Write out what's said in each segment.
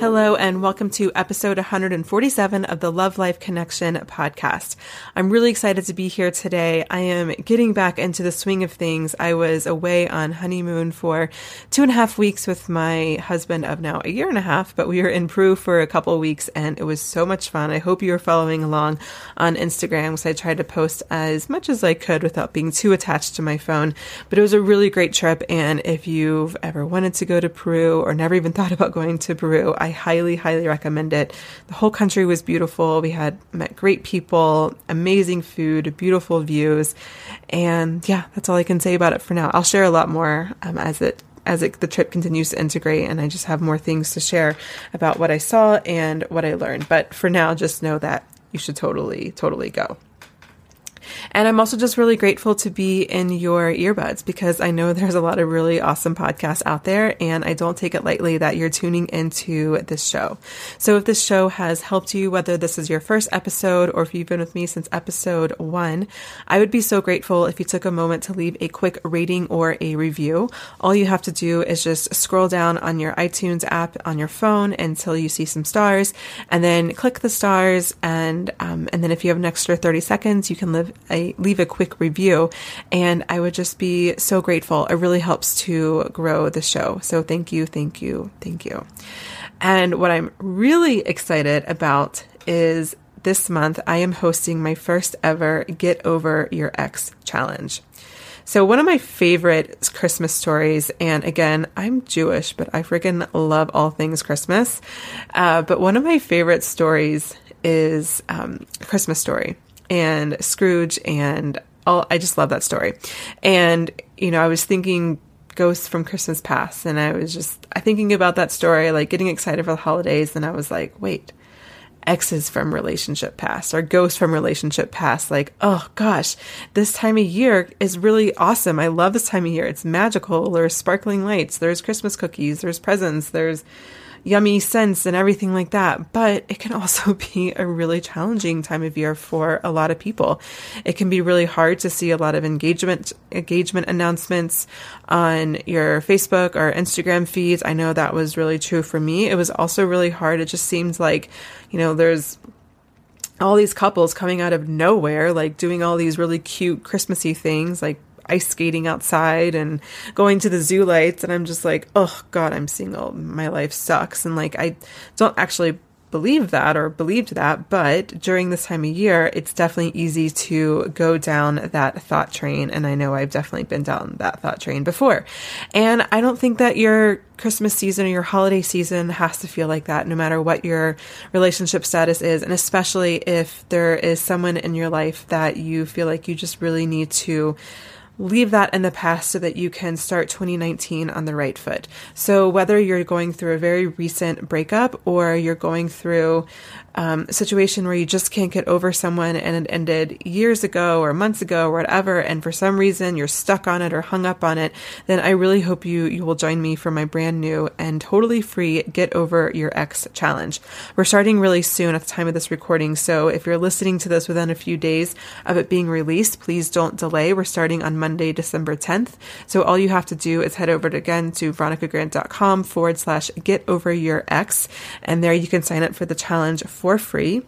Hello, and welcome to episode 147 of the Love Life Connection podcast. I'm really excited to be here today. I am getting back into the swing of things. I was away on honeymoon for two and a half weeks with my husband of now a year and a half, but we were in Peru for a couple weeks and it was so much fun. I hope you are following along on Instagram because I tried to post as much as I could without being too attached to my phone. But it was a really great trip. And if you've ever wanted to go to Peru or never even thought about going to Peru, I highly, highly recommend it. The whole country was beautiful. We had met great people, amazing food, beautiful views, and yeah, that's all I can say about it for now. I'll share a lot more um, as it as it, the trip continues to integrate, and I just have more things to share about what I saw and what I learned. But for now, just know that you should totally, totally go. And I'm also just really grateful to be in your earbuds because I know there's a lot of really awesome podcasts out there, and I don't take it lightly that you're tuning into this show. So if this show has helped you, whether this is your first episode or if you've been with me since episode one, I would be so grateful if you took a moment to leave a quick rating or a review. All you have to do is just scroll down on your iTunes app on your phone until you see some stars, and then click the stars, and um, and then if you have an extra 30 seconds, you can live a, leave a quick review. And I would just be so grateful. It really helps to grow the show. So thank you, thank you, thank you. And what I'm really excited about is this month I am hosting my first ever Get Over Your Ex challenge. So, one of my favorite Christmas stories, and again, I'm Jewish, but I freaking love all things Christmas. Uh, but one of my favorite stories is um, Christmas Story and Scrooge and all, I just love that story. And, you know, I was thinking ghosts from Christmas past and I was just I thinking about that story, like getting excited for the holidays, and I was like, wait, exes from relationship past or ghosts from relationship past. Like, oh gosh, this time of year is really awesome. I love this time of year. It's magical. There's sparkling lights, there's Christmas cookies, there's presents, there's yummy scents and everything like that. But it can also be a really challenging time of year for a lot of people. It can be really hard to see a lot of engagement engagement announcements on your Facebook or Instagram feeds. I know that was really true for me. It was also really hard. It just seems like, you know, there's all these couples coming out of nowhere, like doing all these really cute Christmassy things, like ice skating outside and going to the zoo lights and I'm just like, oh god, I'm single. My life sucks and like I don't actually believe that or believed that, but during this time of year, it's definitely easy to go down that thought train. And I know I've definitely been down that thought train before. And I don't think that your Christmas season or your holiday season has to feel like that, no matter what your relationship status is. And especially if there is someone in your life that you feel like you just really need to leave that in the past so that you can start 2019 on the right foot. So, whether you're going through a very recent breakup or you're going through um, situation where you just can't get over someone and it ended years ago or months ago or whatever, and for some reason you're stuck on it or hung up on it, then I really hope you you will join me for my brand new and totally free Get Over Your Ex challenge. We're starting really soon at the time of this recording, so if you're listening to this within a few days of it being released, please don't delay. We're starting on Monday, December 10th. So all you have to do is head over to, again to veronicagrant.com forward slash Get Over Your Ex, and there you can sign up for the challenge for free.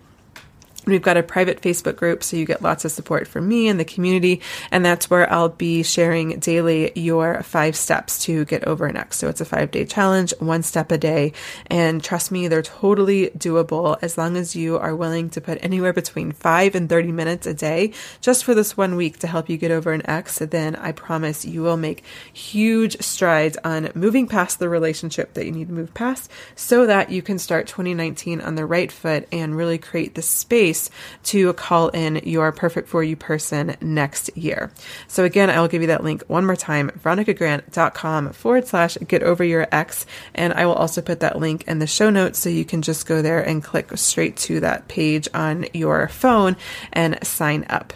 We've got a private Facebook group, so you get lots of support from me and the community. And that's where I'll be sharing daily your five steps to get over an ex. So it's a five day challenge, one step a day. And trust me, they're totally doable as long as you are willing to put anywhere between five and 30 minutes a day just for this one week to help you get over an ex. Then I promise you will make huge strides on moving past the relationship that you need to move past so that you can start 2019 on the right foot and really create the space space to call in your perfect for you person next year. So again, I will give you that link one more time, veronicagrant.com forward slash get over your ex. And I will also put that link in the show notes so you can just go there and click straight to that page on your phone and sign up.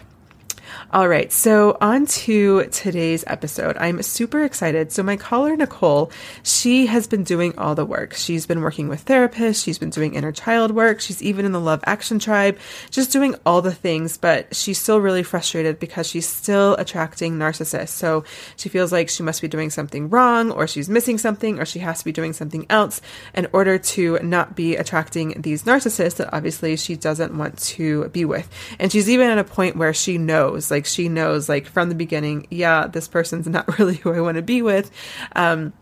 All right, so on to today's episode. I'm super excited. So, my caller, Nicole, she has been doing all the work. She's been working with therapists, she's been doing inner child work, she's even in the Love Action Tribe, just doing all the things, but she's still really frustrated because she's still attracting narcissists. So, she feels like she must be doing something wrong, or she's missing something, or she has to be doing something else in order to not be attracting these narcissists that obviously she doesn't want to be with. And she's even at a point where she knows, like, like she knows, like from the beginning, yeah, this person's not really who I want to be with. Um,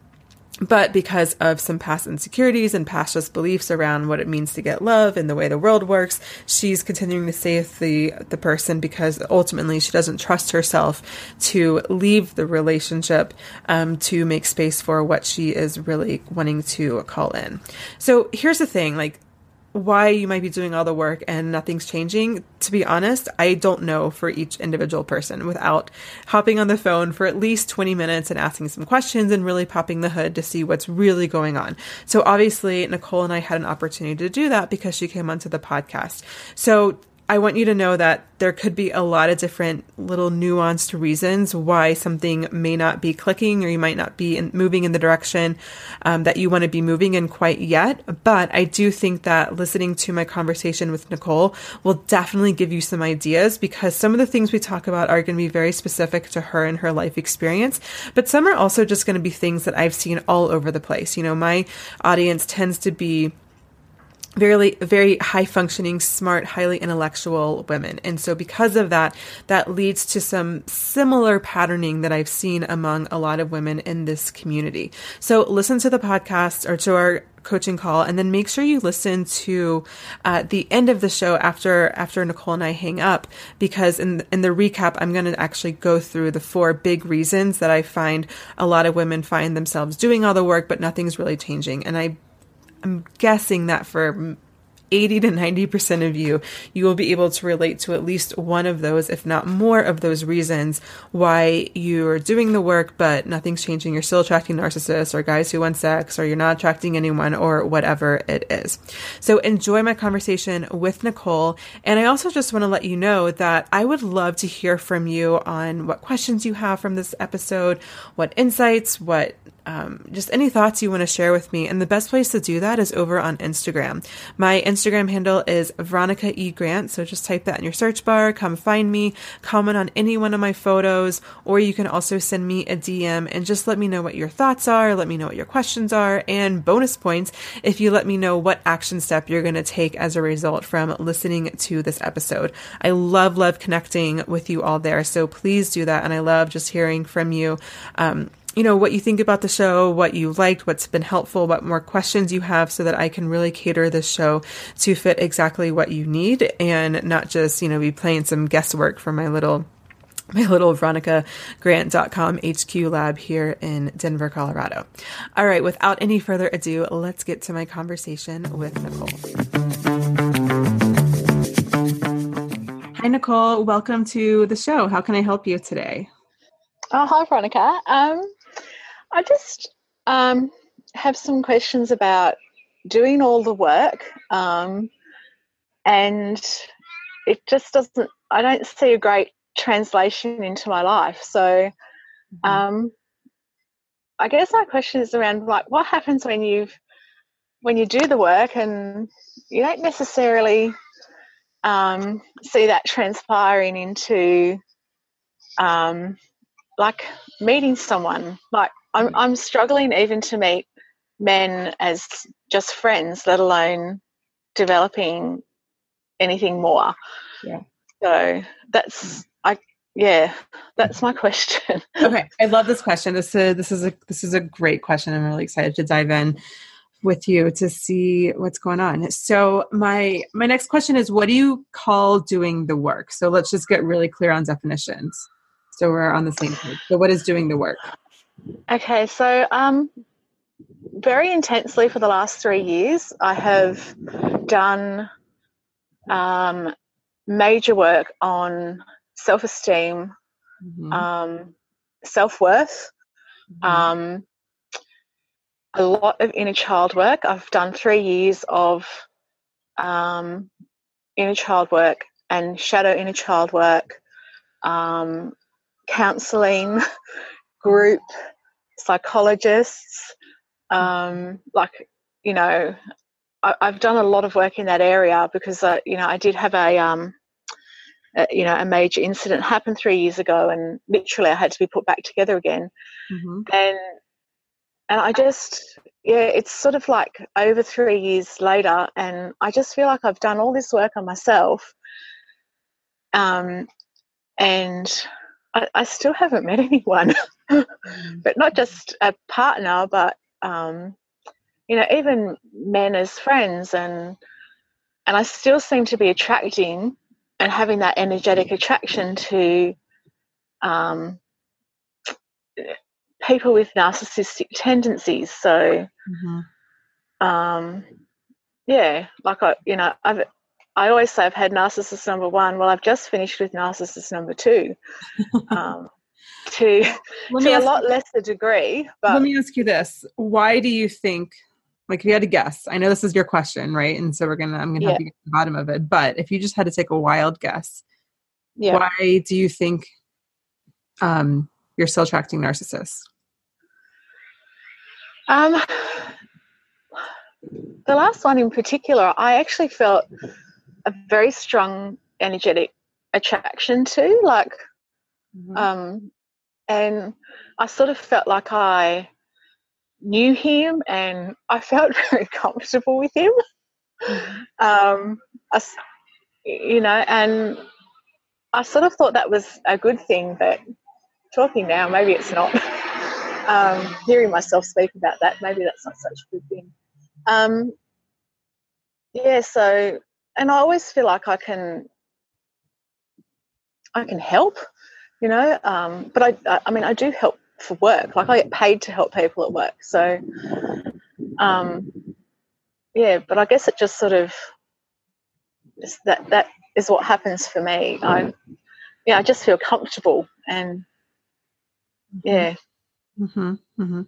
but because of some past insecurities and past just beliefs around what it means to get love and the way the world works, she's continuing to stay with the the person because ultimately she doesn't trust herself to leave the relationship um, to make space for what she is really wanting to call in. So here's the thing: like why you might be doing all the work and nothing's changing, to be honest, I don't know for each individual person without hopping on the phone for at least 20 minutes and asking some questions and really popping the hood to see what's really going on. So obviously, Nicole and I had an opportunity to do that because she came onto the podcast. So I want you to know that there could be a lot of different little nuanced reasons why something may not be clicking or you might not be in, moving in the direction um, that you want to be moving in quite yet. But I do think that listening to my conversation with Nicole will definitely give you some ideas because some of the things we talk about are going to be very specific to her and her life experience. But some are also just going to be things that I've seen all over the place. You know, my audience tends to be very very high functioning smart highly intellectual women. And so because of that that leads to some similar patterning that i've seen among a lot of women in this community. So listen to the podcast or to our coaching call and then make sure you listen to uh, the end of the show after after nicole and i hang up because in in the recap i'm going to actually go through the four big reasons that i find a lot of women find themselves doing all the work but nothing's really changing. And i I'm guessing that for 80 to 90% of you, you will be able to relate to at least one of those, if not more of those reasons why you're doing the work, but nothing's changing. You're still attracting narcissists or guys who want sex, or you're not attracting anyone, or whatever it is. So enjoy my conversation with Nicole. And I also just want to let you know that I would love to hear from you on what questions you have from this episode, what insights, what um, just any thoughts you want to share with me. And the best place to do that is over on Instagram. My Instagram handle is Veronica E. Grant. So just type that in your search bar, come find me, comment on any one of my photos, or you can also send me a DM and just let me know what your thoughts are, let me know what your questions are, and bonus points if you let me know what action step you're going to take as a result from listening to this episode. I love, love connecting with you all there. So please do that. And I love just hearing from you. Um, you know, what you think about the show, what you liked, what's been helpful, what more questions you have so that I can really cater this show to fit exactly what you need and not just, you know, be playing some guesswork for my little my little veronicagrant.com HQ lab here in Denver, Colorado. All right, without any further ado, let's get to my conversation with Nicole. Hi, Nicole. Welcome to the show. How can I help you today? Oh, hi, Veronica. Um, I just um, have some questions about doing all the work, um, and it just doesn't. I don't see a great translation into my life. So, mm-hmm. um, I guess my question is around like what happens when you've when you do the work and you don't necessarily um, see that transpiring into um, like meeting someone. Like I'm, mm. I'm struggling even to meet men as just friends, let alone developing anything more. Yeah. So that's mm. I yeah, that's my question. okay, I love this question. This is this is a this is a great question. I'm really excited to dive in with you to see what's going on. So my my next question is what do you call doing the work? So let's just get really clear on definitions. So we're on the same page. So what is doing the work? Okay, so um very intensely for the last 3 years I have done um major work on self-esteem, mm-hmm. um self-worth, mm-hmm. um a lot of inner child work. I've done three years of um, inner child work and shadow inner child work, um, counseling, group, psychologists. Um, like, you know, I, have done a lot of work in that area because, uh, you know, I did have a, um, a, you know, a major incident happen three years ago, and literally I had to be put back together again. Mm-hmm. And and I just, yeah, it's sort of like over three years later, and I just feel like I've done all this work on myself, um, and I, I still haven't met anyone, but not just a partner, but um, you know, even men as friends, and and I still seem to be attracting and having that energetic attraction to um, people with narcissistic tendencies. So, mm-hmm. um, yeah, like I, you know, I've, I always say I've had narcissist number one. Well, I've just finished with narcissist number two, um, to to a lot you, lesser degree. But let me ask you this: Why do you think? Like, if you had to guess, I know this is your question, right? And so we're gonna, I'm gonna have yeah. get to the bottom of it. But if you just had to take a wild guess, yeah. why do you think um, you're still attracting narcissists? Um, the last one in particular, I actually felt a very strong energetic attraction to, like, mm-hmm. um, and I sort of felt like I knew him and I felt very comfortable with him. Mm-hmm. Um, I, you know, and I sort of thought that was a good thing, but talking now, maybe it's not. um, hearing myself speak about that, maybe that's not such a good thing. Um, yeah, so and I always feel like I can I can help, you know. Um, but I I mean I do help for work. Like I get paid to help people at work. So um, yeah, but I guess it just sort of that that is what happens for me. I yeah, I just feel comfortable and yeah, Mm-hmm, mm-hmm.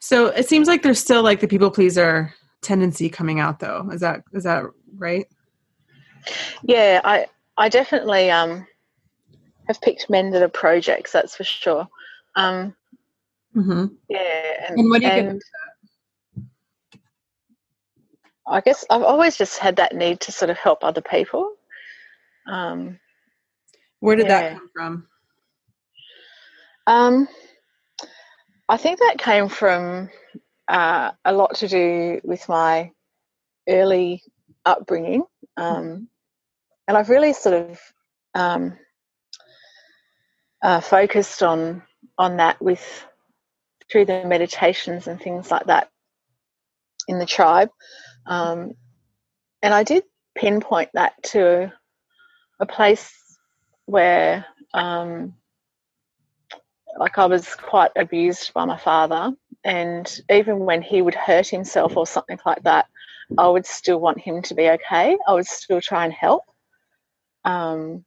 So it seems like there's still like the people pleaser tendency coming out, though. Is that is that right? Yeah, I I definitely um have picked men that are projects. That's for sure. Um, mm-hmm. Yeah, and, and what do you and, I guess I've always just had that need to sort of help other people. Um, Where did yeah. that come from? Um, I think that came from uh, a lot to do with my early upbringing. Um, and I've really sort of um, uh, focused on on that with through the meditations and things like that in the tribe. Um, and I did pinpoint that to a place where, um, like, I was quite abused by my father. And even when he would hurt himself or something like that, I would still want him to be okay. I would still try and help. Um,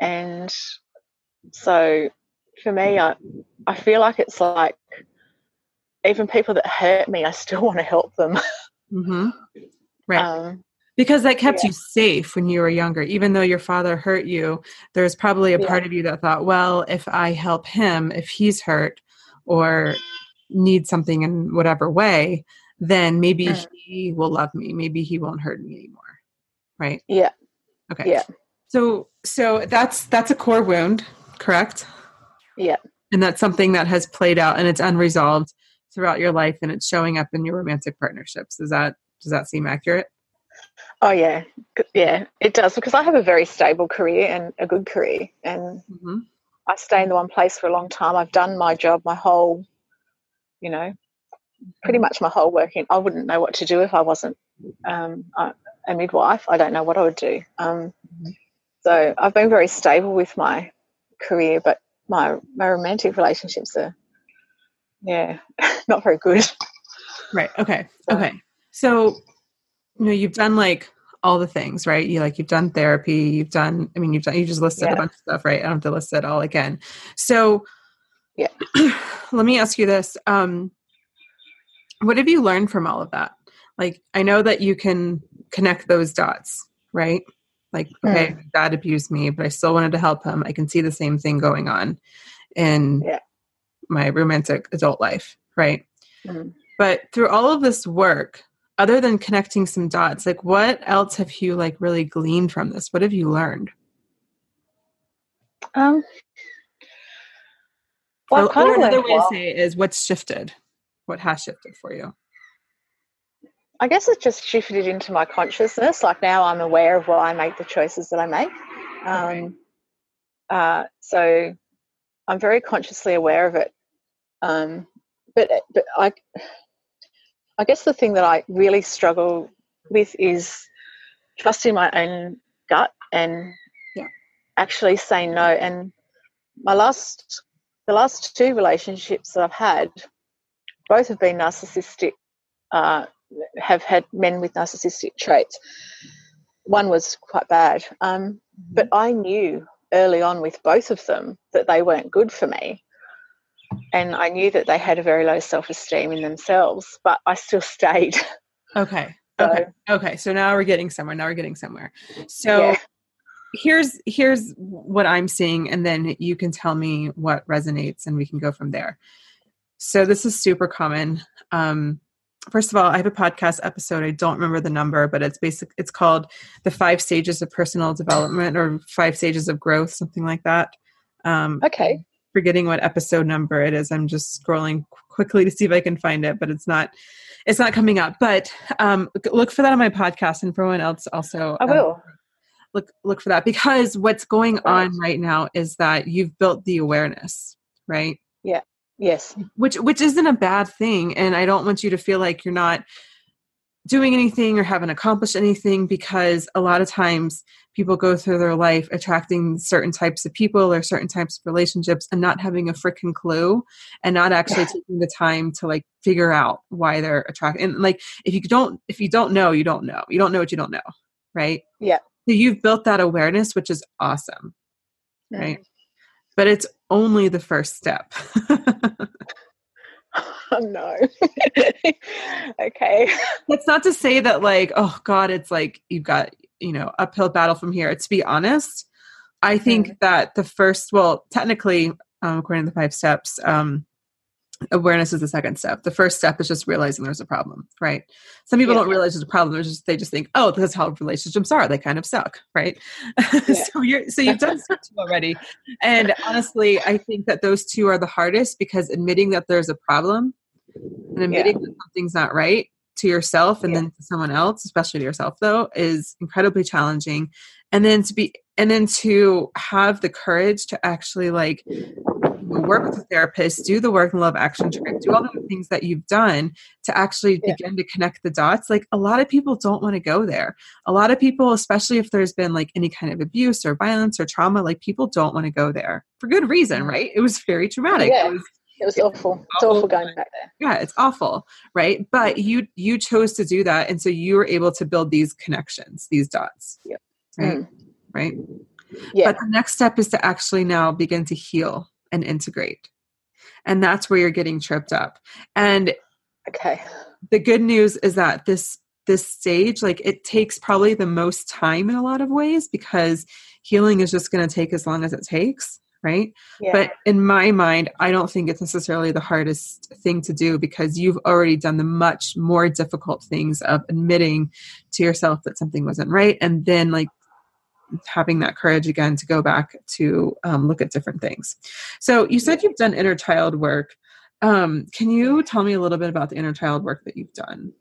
and so for me, I, I feel like it's like even people that hurt me, I still want to help them. Mm-hmm. Right. Um, because that kept yeah. you safe when you were younger. Even though your father hurt you, there's probably a yeah. part of you that thought, well, if I help him, if he's hurt or needs something in whatever way, then maybe mm. he will love me. Maybe he won't hurt me anymore. Right? Yeah. Okay. Yeah. So so that's that's a core wound, correct? Yeah. And that's something that has played out and it's unresolved throughout your life and it's showing up in your romantic partnerships. Does that does that seem accurate? Oh yeah, yeah, it does because I have a very stable career and a good career, and mm-hmm. I stay in the one place for a long time. I've done my job my whole, you know, pretty much my whole working. I wouldn't know what to do if I wasn't um, a midwife. I don't know what I would do. Um, mm-hmm. So I've been very stable with my career, but my my romantic relationships are yeah, not very good. Right. Okay. So. Okay. So, you know, you've done like all the things, right? You like you've done therapy, you've done. I mean, you've done. You just listed yeah. a bunch of stuff, right? I don't have to list it all again. So, yeah. let me ask you this: um, What have you learned from all of that? Like, I know that you can connect those dots, right? Like, okay, mm. dad abused me, but I still wanted to help him. I can see the same thing going on, in yeah my romantic adult life, right? Mm-hmm. But through all of this work, other than connecting some dots, like what else have you like really gleaned from this? What have you learned? Um, well, or, or another way well, to say it is what's shifted? What has shifted for you? I guess it just shifted into my consciousness. Like now I'm aware of why I make the choices that I make. Um, uh, so I'm very consciously aware of it. Um, but but I I guess the thing that I really struggle with is trusting my own gut and yeah. actually saying no. And my last the last two relationships that I've had, both have been narcissistic. Uh, have had men with narcissistic traits. One was quite bad, um, but mm-hmm. I knew early on with both of them that they weren't good for me and I knew that they had a very low self esteem in themselves, but I still stayed. Okay. So, okay. Okay. So now we're getting somewhere. Now we're getting somewhere. So yeah. here's here's what I'm seeing, and then you can tell me what resonates, and we can go from there. So this is super common. Um, first of all, I have a podcast episode. I don't remember the number, but it's basic. It's called "The Five Stages of Personal Development" or Five Stages of Growth, something like that. Um, okay forgetting what episode number it is. I'm just scrolling quickly to see if I can find it, but it's not it's not coming up. But um, look for that on my podcast, and for anyone else also. I will. Um, look look for that because what's going on right now is that you've built the awareness, right? Yeah. Yes. Which which isn't a bad thing, and I don't want you to feel like you're not doing anything or haven't accomplished anything because a lot of times people go through their life attracting certain types of people or certain types of relationships and not having a freaking clue and not actually taking the time to like figure out why they're attracted and like if you don't if you don't know you don't know. You don't know what you don't know right? Yeah. So you've built that awareness which is awesome right but it's only the first step. Oh no. Okay. That's not to say that like oh god it's like you've got you know uphill battle from here. To be honest i think mm. that the first well technically um, according to the five steps um, awareness is the second step the first step is just realizing there's a problem right some people yeah. don't realize there's a problem just they just think oh this is how relationships are they kind of suck right yeah. so you're so you've done two already and honestly i think that those two are the hardest because admitting that there's a problem and admitting yeah. that something's not right to yourself and then to someone else especially to yourself though is incredibly challenging and then to be and then to have the courage to actually like work with a therapist, do the work and Love Action Tribe, do all the things that you've done to actually yeah. begin to connect the dots. Like a lot of people don't want to go there. A lot of people, especially if there's been like any kind of abuse or violence or trauma, like people don't want to go there for good reason, right? It was very traumatic. Yeah. It was, it was awful. It's awful, awful going back there. Yeah, it's awful, right? But you you chose to do that, and so you were able to build these connections, these dots. Yep. Right. Mm. Right. Yeah. But the next step is to actually now begin to heal and integrate. And that's where you're getting tripped up. And okay. The good news is that this this stage like it takes probably the most time in a lot of ways because healing is just going to take as long as it takes right yeah. but in my mind i don't think it's necessarily the hardest thing to do because you've already done the much more difficult things of admitting to yourself that something wasn't right and then like having that courage again to go back to um, look at different things. So you said you've done inner child work. Um, can you tell me a little bit about the inner child work that you've done?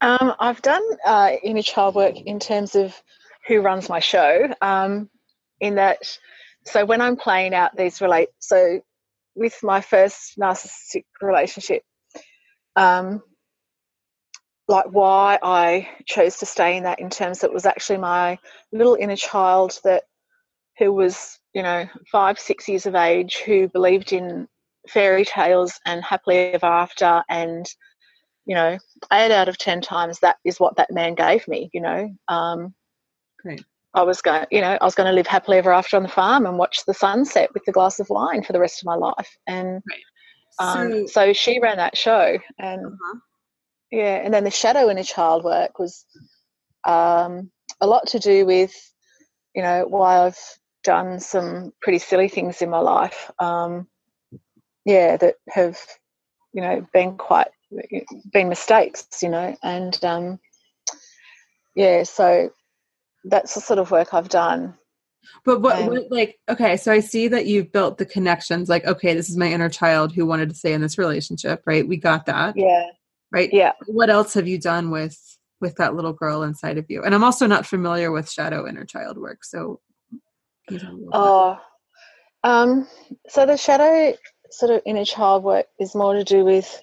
Um, I've done uh, inner child work in terms of who runs my show. Um, in that, so when I'm playing out these relate, so with my first narcissistic relationship, um, like why I chose to stay in that in terms that was actually my little inner child that who was, you know, five, six years of age who believed in fairy tales and happily ever after and you know, eight out of ten times that is what that man gave me, you know. Um Great. I was going, you know, I was going to live happily ever after on the farm and watch the sunset with a glass of wine for the rest of my life. And right. um, so, so, she ran that show, and uh-huh yeah and then the shadow in inner child work was um, a lot to do with you know why i've done some pretty silly things in my life. Um, yeah that have you know been quite been mistakes you know and um, yeah so that's the sort of work i've done. But what, what, like okay so i see that you've built the connections like okay this is my inner child who wanted to stay in this relationship right? We got that. Yeah right? Yeah. What else have you done with with that little girl inside of you? And i'm also not familiar with shadow inner child work so oh um so the shadow sort of inner child work is more to do with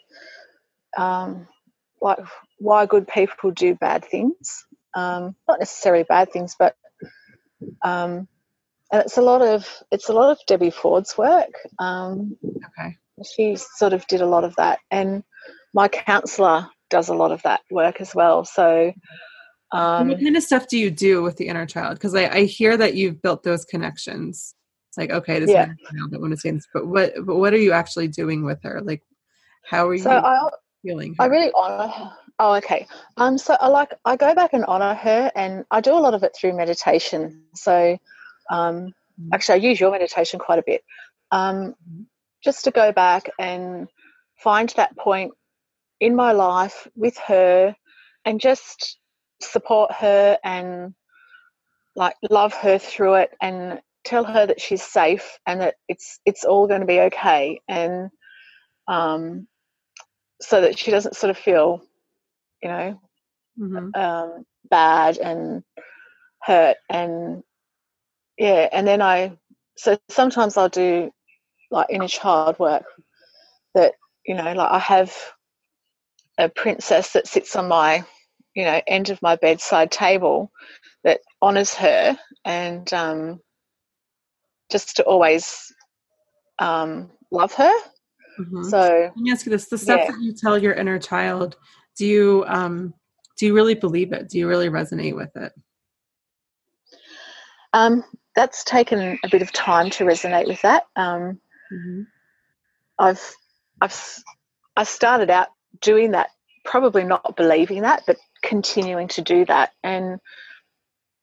um like why good people do bad things. Um not necessarily bad things but um and it's a lot of it's a lot of debbie ford's work. Um okay. she sort of did a lot of that. And my counselor does a lot of that work as well. So, um, what kind of stuff do you do with the inner child? Because I, I, hear that you've built those connections. It's like, okay, this yeah. child that want to say this, but what, but what are you actually doing with her? Like, how are you so feeling? Her? I really honor her. Oh, okay. Um, so I like I go back and honor her, and I do a lot of it through meditation. So, um, mm-hmm. actually, I use your meditation quite a bit. Um, mm-hmm. just to go back and find that point in my life with her and just support her and like love her through it and tell her that she's safe and that it's it's all going to be okay and um, so that she doesn't sort of feel you know mm-hmm. um, bad and hurt and yeah and then i so sometimes i'll do like inner child work that you know like i have a princess that sits on my, you know, end of my bedside table that honors her and um, just to always um, love her. Mm-hmm. So let me ask you this: the stuff yeah. that you tell your inner child, do you um, do you really believe it? Do you really resonate with it? Um, that's taken a bit of time to resonate with that. Um, mm-hmm. I've I've I started out doing that, probably not believing that, but continuing to do that. And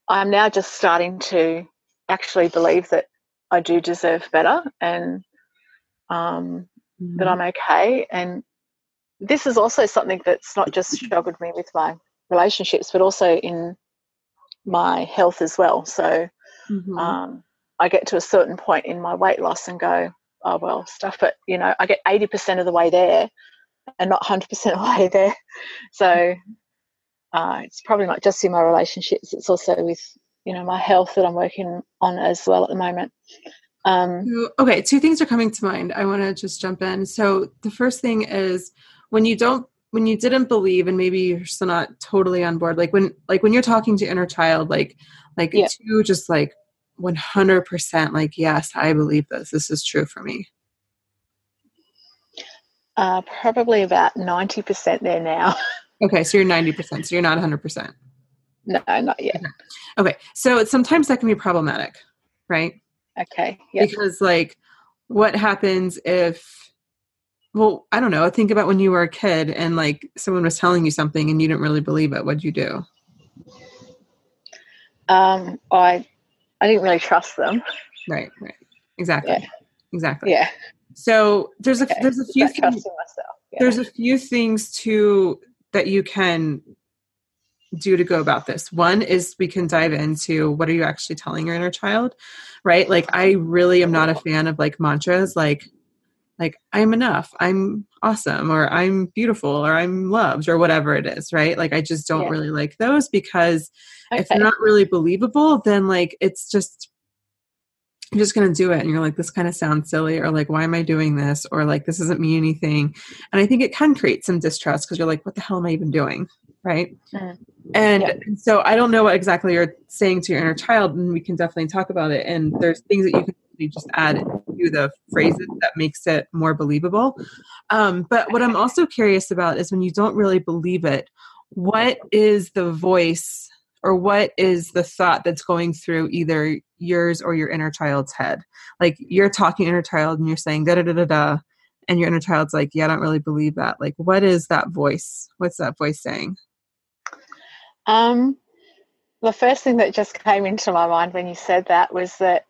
I'm now just starting to actually believe that I do deserve better and um, mm-hmm. that I'm okay. And this is also something that's not just struggled me with my relationships, but also in my health as well. So mm-hmm. um, I get to a certain point in my weight loss and go, oh, well, stuff it. You know, I get 80% of the way there and not 100% away there. So uh, it's probably not just in my relationships, it's also with, you know, my health that I'm working on as well at the moment. Um, okay, two things are coming to mind. I want to just jump in. So the first thing is when you don't when you didn't believe and maybe you're still not totally on board like when like when you're talking to inner child like like Yeah. to just like 100% like yes i believe this this is true for me uh, probably about 90% there now. okay so you're 90% so you're not 100% no, not yet. okay so sometimes that can be problematic right Okay. Yeah. because like what happens if well i don't know think about when you were a kid and like someone was telling you something and you didn't really believe it what'd you do Um, I, I didn't really trust them. right right exactly Yeah. exactly Yeah. So there's a Okay. there's a few things. Yeah. there's a few things to that you can do to go about this one is we can dive into what are you actually telling your inner child right like i really am not a fan of like mantras like like i'm enough i'm awesome or i'm beautiful or i'm loved or whatever it is right like i just don't Yeah. really like those because if they're not really believable then like it's just you're just going to do it. And you're like this kind of sounds silly or like why am i doing this? Or like this doesn't mean anything. And i think it can create some distrust because you're like what the hell am i even doing? Right? Mm. and Yeah. so i don't know what exactly you're saying to your inner child and we can definitely talk about it. And there's things that you can just add to the phrases that makes it more believable. Um, but what i'm also curious about is when you don't really believe it what is the voice or what is the thought that's going through either yours or your inner child's head. Like you're talking inner child and you're saying da da da da da and your inner child's like yeah i don't really believe that. Like what is that voice? What's that voice saying? Um, the first thing that just came into my mind when you said that was that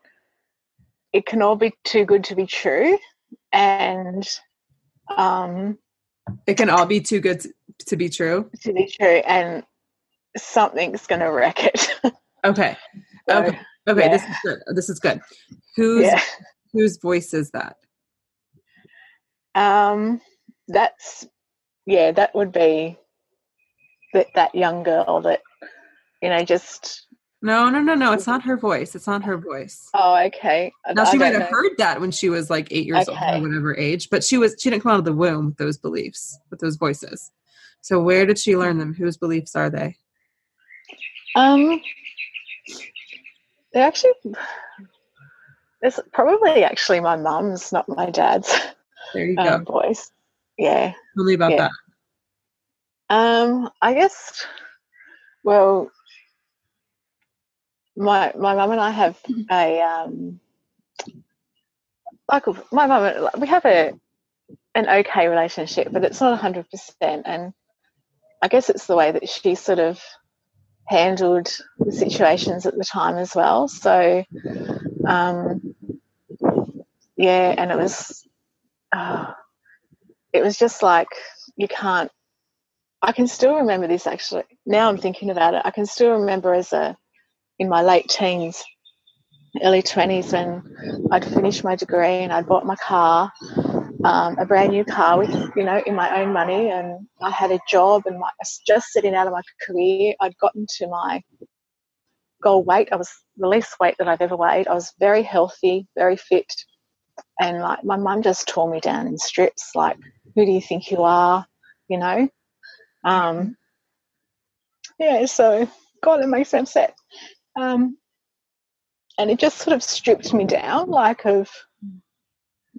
it can all be too good to be true, and um, it can all be too good to, to be true? to be true, and something's going to wreck it. okay. So, okay okay this is good. This is good. Whose yeah. whose voice is that? Um, that's yeah, that would be that that young girl that you know just no no no no it's not her voice. It's not her voice. Oh okay. Now she might have know. heard that when she was like eight years old or whatever age but she was she didn't come out of the womb with those beliefs with those voices. So where did she learn them? Whose beliefs are they? Um, they're actually it's probably actually my mum's, not my dad's there you go um, voice. Yeah. tell me about yeah. that Um, I guess. Well, my my mum and I have a um, like my mum. We have a an okay relationship, but it's not hundred percent. And I guess it's the way that she sort of handled the situations at the time as well. So, um, yeah, and it was. Uh, it was just like you can't I can still remember this actually. Now I'm thinking about it. I can still remember as a in my late teens, early twenties when I'd finished my degree and I'd bought my car, um, a brand new car with you know in my own money, and I had a job and my, I was just sitting out of my career. I'd gotten to my goal weight. I was the least weight that I've ever weighed. I was very healthy, very fit, and like my mum just tore me down in strips. Like, who do you think you are? You know. Um, yeah, so God, it makes me upset. Um, and it just sort of stripped me down, like of,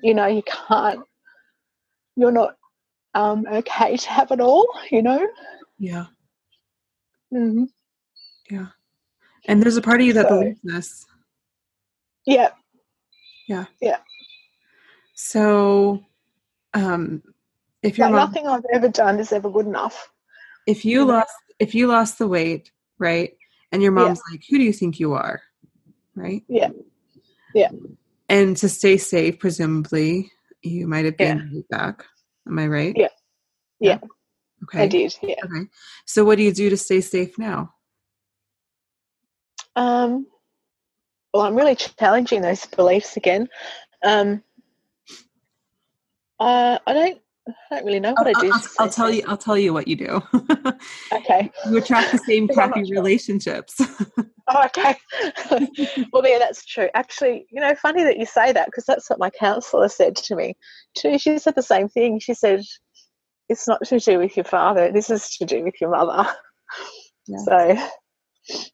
you know, you can't, you're not um, okay to have it all, you know. yeah Mm, and there's a part of you that So- believes this yeah, Yeah. Yeah. so um if you're but mom, nothing I've ever done is ever good enough. if you know? lost if you lost the weight right and your Yeah. mom's like who do you think you are right Yeah. Yeah. and to stay safe presumably you might have been Yeah. back am i right Yeah. Yeah. okay I did, yeah. okay so what do you do to stay safe now Um, well, I'm really challenging those beliefs again. Um, uh, I don't, I don't really know what I'll, I do. I'll- I'll tell you i'll tell you what you do Okay. you attract the same crappy relationships Oh, okay. well, yeah, that's true. Actually, you know, funny that you say that because that's what my counsellor said to me too. She said the same thing. She said, "It's not to do with your father. This is to do with your mother." Yeah. So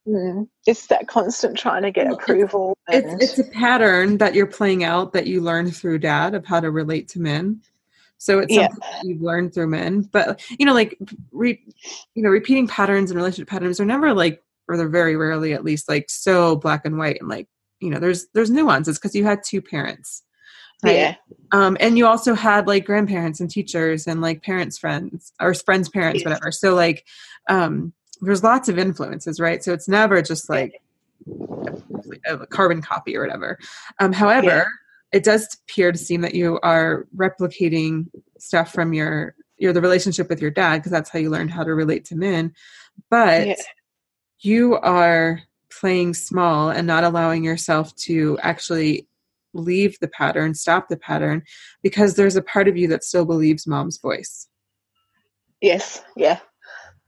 mm, it's that constant trying to get approval. it's it's a pattern that you're playing out that you learned through dad of how to relate to men. So it's something yeah. that you've learned through men. But you know, like re, you know, repeating patterns and relationship patterns are never like, or they're very rarely at least like so black and white and like you know, there's there's nuances because you had two parents. Right? Yeah. Um, and you also had like grandparents and teachers and like parents' friends or friends' parents, whatever. So like, um, there's lots of influences, right? So it's never just like a carbon copy or whatever. Um, however, yeah it does appear to seem that you are replicating stuff from your your the relationship with your dad because that's how you learned how to relate to men but yeah. You are playing small and not allowing yourself to actually leave the pattern stop the pattern because there's a part of you that still believes mom's voice. Yes. Yeah.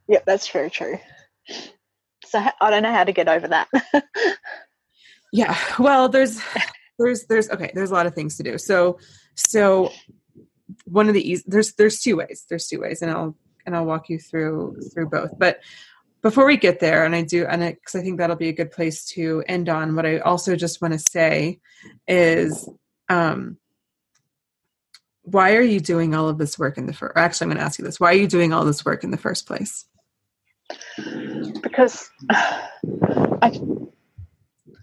Yep that's very true. So i don't know how to get over that. Yeah. Well there's there's there's okay there's a lot of things to do. So so one of the easy there's there's two ways. There's two ways and i'll and i'll walk you through through both. But before we get there and i do and because I, I think that'll be a good place to end on what i also just want to say is um why are you doing all of this work in the first actually i'm going to ask you this why are you doing all this work in the first place because i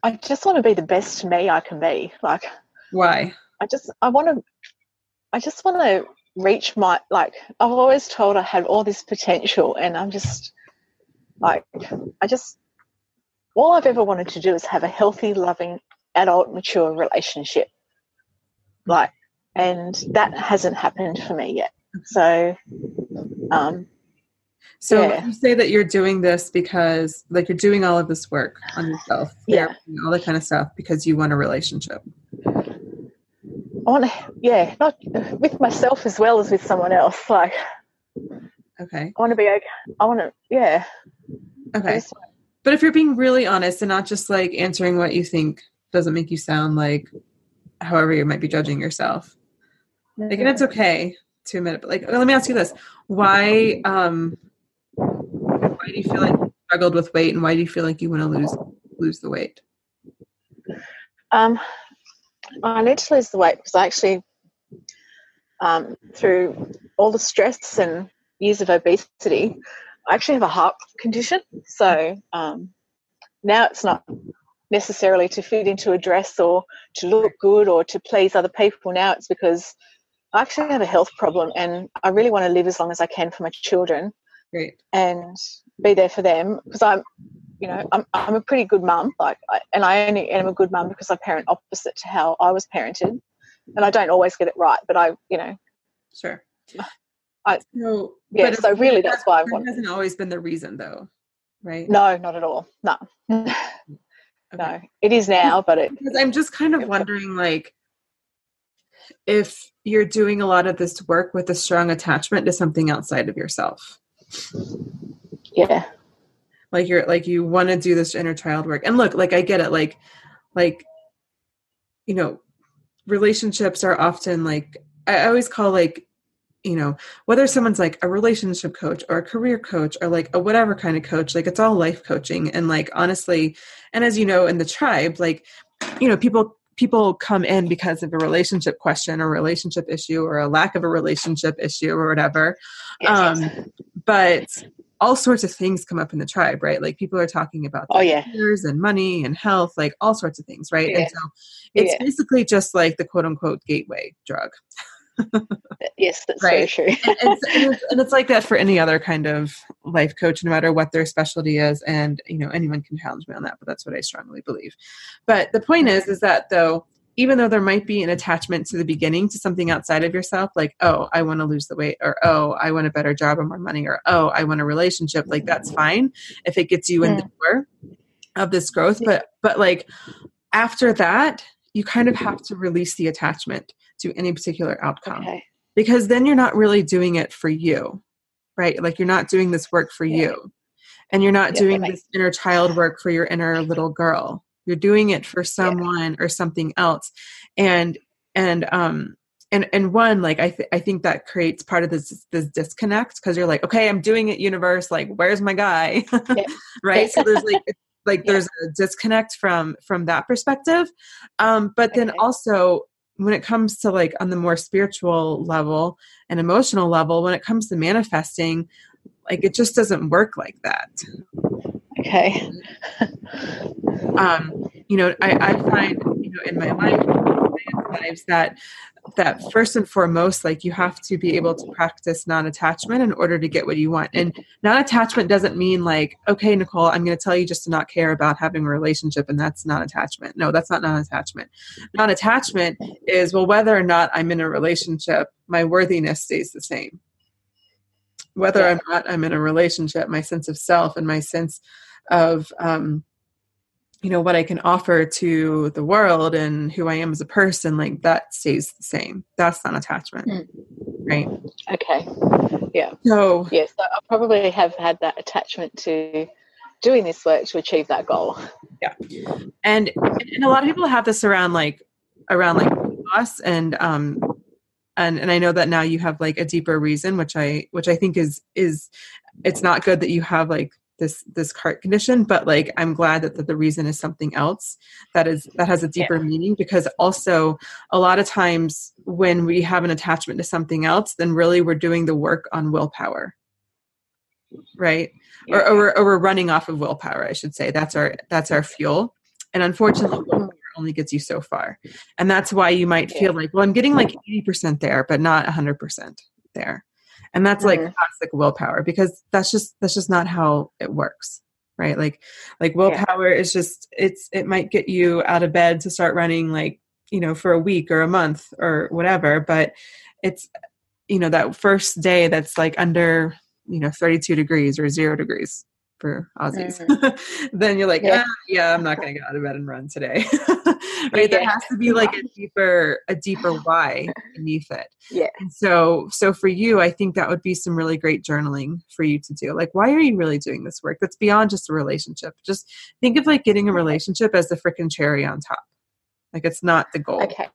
I just want to be the best me I can be. Like, why? I just, I want to, I just want to reach my, like, I've always told I had all this potential and I'm just, like, I just, all I've ever wanted to do is have a healthy, loving, adult, mature relationship. Like, and that hasn't happened for me yet. So, um, so yeah. you say that you're doing this because, like, you're doing all of this work on yourself, yeah, all that kind of stuff because you want a relationship. I want to, yeah, not with myself as well as with someone else. Like, okay, I want to be okay. I want to, yeah. Okay, but if you're being really honest and not just like answering what you think doesn't make you sound like however you might be judging yourself, like, and it's okay to admit it. But like, let me ask you this: Why? um why do you feel like you struggled with weight and why do you feel like you want to lose lose the weight um i need to lose the weight because i actually um, through all the stress and years of obesity i actually have a heart condition so um, now it's not necessarily to fit into a dress or to look good or to please other people now it's because i actually have a health problem and i really want to live as long as i can for my children Great. and be there for them because I'm, you know, I'm, I'm a pretty good mum. Like, I, and I only am a good mum because I parent opposite to how I was parented, and I don't always get it right. But I, you know, sure. I, so, yeah. So really, that's why I want. It. Hasn't always been the reason, though, right? No, not at all. No. Mm-hmm. okay. No, it is now, but it. Because I'm just kind of wondering, like, if you're doing a lot of this work with a strong attachment to something outside of yourself yeah like you're like you want to do this inner child work and look like i get it like like you know relationships are often like i always call like you know whether someone's like a relationship coach or a career coach or like a whatever kind of coach like it's all life coaching and like honestly and as you know in the tribe like you know people people come in because of a relationship question or relationship issue or a lack of a relationship issue or whatever um but all sorts of things come up in the tribe, right? Like people are talking about oh yeah, and money and health, like all sorts of things, right? Yeah. And so it's yeah. basically just like the quote unquote gateway drug. yes, that's right? very true. and, it's, and, it's, like that for any other kind of life coach, no matter what their specialty is. And you know, anyone can challenge me on that, but that's what I strongly believe. But the point is, is that though even though there might be an attachment to the beginning to something outside of yourself, like, oh, I want to lose the weight, or oh, I want a better job or more money, or oh, I want a relationship, like that's fine if it gets you in the door of this growth. But but like after that, you kind of have to release the attachment to any particular outcome. Okay. Because then you're not really doing it for you. Right? Like you're not doing this work for yeah. you. and you're not Yeah, doing this inner child work for your inner little girl you're doing it for someone or something else and and um and and one like i th- i think that creates part of this this disconnect because you're like okay i'm doing it universe like where's my guy Yeah. right so there's like like Yeah. there's a disconnect from from that perspective um but then also when it comes to like on the more spiritual level and emotional level when it comes to manifesting like it just doesn't work like that Okay. um, you know, I, I find, you know, in my life, lives that that first and foremost, like you have to be able to practice non-attachment in order to get what you want. And non-attachment doesn't mean like, okay, Nicole, I'm going to tell you just to not care about having a relationship, and that's non-attachment. No, that's not non-attachment. Non-attachment is well, whether or not I'm in a relationship, my worthiness stays the same. Whether or not I'm in a relationship, my sense of self and my sense of um, you know what i can offer to the world and who i am as a person like that stays the same that's not attachment Mm. right Okay. Yeah. So Yes, I I probably have had that attachment to doing this work to achieve that goal. Yeah. And and a lot of people have this around like around like us and um and and i know that now you have like a deeper reason which i which i think is is it's not good that you have like this this heart condition but like i'm glad that the, the reason is something else that is that has a deeper meaning because also a lot of times when we have an attachment to something else then really we're doing the work on willpower. Right? Or, or, we're, or we're running off of willpower i should say. That's our that's our fuel. And unfortunately only gets you so far. And that's why you might feel like well i'm getting like 80% there but not 100% there and that's like Mhm. classic willpower because that's just that's just not how it works right like like willpower is just it's it might get you out of bed to start running like you know for a week or a month or whatever but it's you know that first day that's like under you know 32 degrees or zero degrees for Aussies, then you're like, Yeah. yeah, yeah, I'm not going to get out of bed and run today, right? There has to be like a deeper, a deeper why beneath it. Yeah. And so, so for you, I think that would be some really great journaling for you to do. Like, why are you really doing this work? That's beyond just a relationship. Just think of like getting a relationship as the freaking cherry on top. Like it's not the goal. Okay.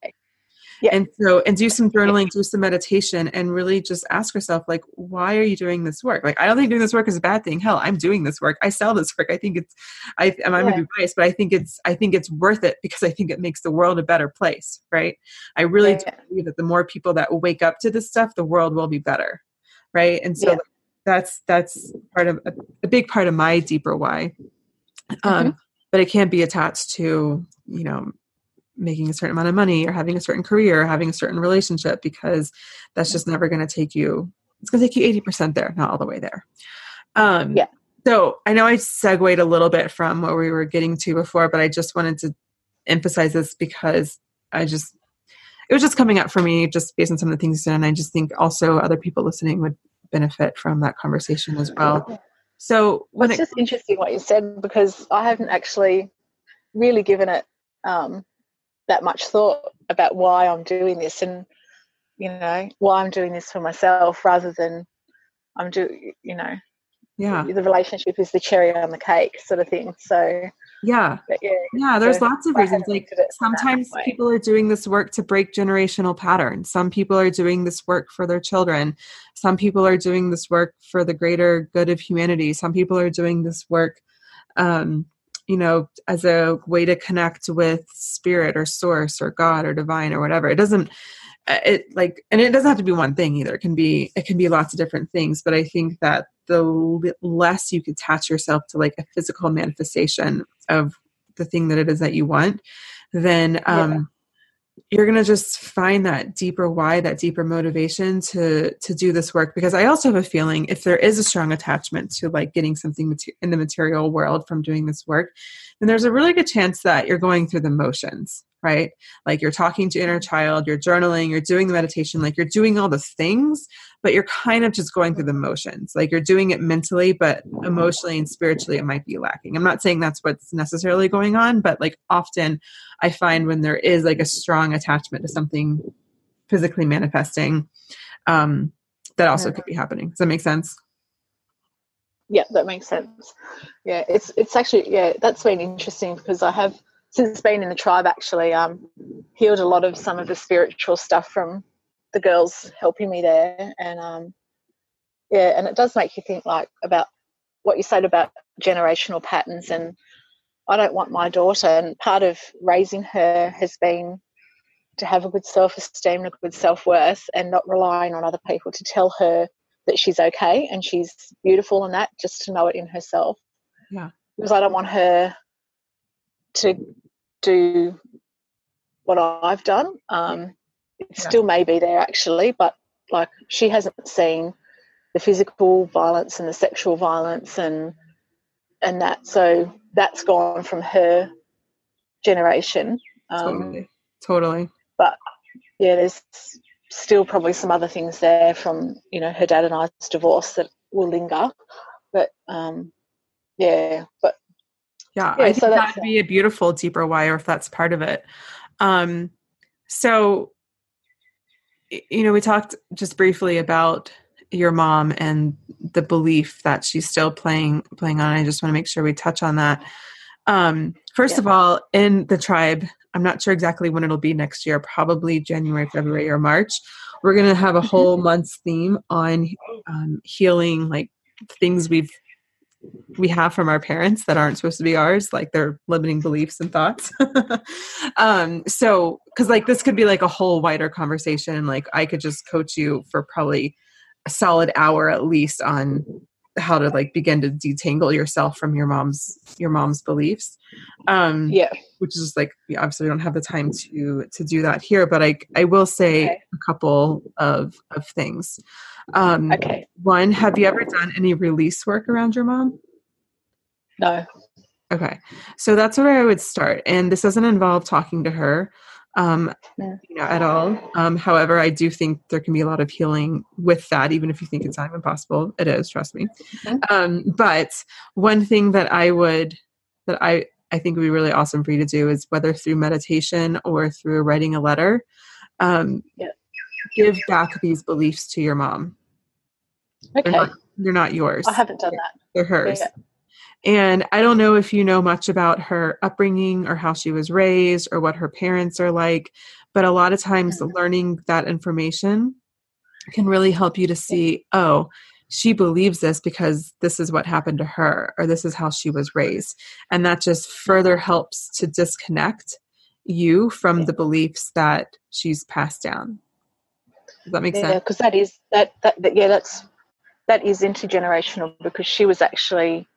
Yeah. And so, and do some journaling, do some meditation, and really just ask yourself, like, why are you doing this work? Like, I don't think doing this work is a bad thing. Hell, I'm doing this work. I sell this work. I think it's, I, I'm Yeah. going to biased, but I think it's, I think it's worth it because I think it makes the world a better place, right? I really do believe that the more people that wake up to this stuff, the world will be better, right? And so Yeah. that's that's part of a, a big part of my deeper why. Mm-hmm. Um, But it can't be attached to you know making a certain amount of money or having a certain career or having a certain relationship because that's just never going to take you it's going to take you 80% there not all the way there um Yeah. so i know i segued a little bit from what we were getting to before but i just wanted to emphasize this because i just it was just coming up for me just based on some of the things you said and i just think also other people listening would benefit from that conversation as well so when it's it just interesting what you said because I haven't actually really given it um, that much thought about why I'm doing this and you know why I'm doing this for myself rather than I'm do you know yeah the relationship is the cherry on the cake sort of thing. So yeah yeah, Yeah, there's So, lots of reasons. Like looked at it from that sometimes people are doing this work to break generational patterns. Some people are doing this work for their children. Some people are doing this work for the greater good of humanity. Some people are doing this work, um, you know, as a way to connect with spirit or source or God or divine or whatever. It doesn't. uh, It like, and it doesn't have to be one thing either. It can be, it can be lots of different things. But I think that the less you attach yourself to like a physical manifestation of the thing that it is that you want, then um, you're gonna just find that deeper why, that deeper motivation to to do this work. Because I also have a feeling if there is a strong attachment to like getting something in the material world from doing this work, then there's a really good chance that you're going through the motions, right? Like you're talking to inner child, you're journaling, you're doing the meditation, like you're doing all the things, but you're kind of just going through the motions. Like you're doing it mentally, but emotionally and spiritually, it might be lacking. I'm not saying that's what's necessarily going on, but like often I find when there is like a strong attachment to something physically manifesting, um, that also could be happening. Does that make sense? yeah, that makes sense. Yeah, it's it's actually yeah, that's been interesting because I have since being in the tribe actually um healed a lot of some of the spiritual stuff from the girls helping me there and um yeah, and it does make you think like about what you said about generational patterns and I don't want my daughter and part of raising her has been to have a good self esteem and a good self worth and not relying on other people to tell her that she's okay and she's beautiful and that just to know it in herself. Yeah. Because I don't want her to do what I've done. Um, it yeah. still may be there actually, but like she hasn't seen the physical violence and the sexual violence and and that. So that's gone from her generation. Um, totally. Totally. But yeah, there's still probably some other things there from you know her dad and I's divorce that will linger. But um, yeah, but yeah, yeah I think so that'd be a beautiful deeper wire if that's part of it. Um, so you know, we talked just briefly about your mom and the belief that she's still playing playing on. I just want to make sure we touch on that. Um, first yeah. of all, in the tribe, I'm not sure exactly when it'll be next year, probably January, February, or March. We're going to have a mm-hmm. whole month's theme on um, healing, like things we've we have from our parents that aren't supposed to be ours like their limiting beliefs and thoughts. Um so because like this could be like a whole wider conversation like i could just coach you for probably a solid hour at least on how to like begin to detangle yourself from your mom's your mom's beliefs. Um yeah. which is just like obviously we don't have the time to to do that here but i i will say okay. a couple of of things. Um okay. one have you ever done any release work around your mom? No. Okay. So that's where i would start and this doesn't involve talking to her um, yeah. you know, at all. Um, however, I do think there can be a lot of healing with that, even if you think it's not even possible. It is, trust me. Um, but one thing that I would, that I, I think would be really awesome for you to do is whether through meditation or through writing a letter, um, yeah. give back these beliefs to your mom. Okay. They're not, they're not yours. I haven't done that. They're hers. Yeah. And I don't know if you know much about her upbringing or how she was raised or what her parents are like, but a lot of times mm-hmm. learning that information can really help you to see, oh, she believes this because this is what happened to her or this is how she was raised. And that just further helps to disconnect you from the beliefs that she's passed down. Does that make yeah, sense? Yeah, because that is that, that that yeah, that's that is intergenerational because she was actually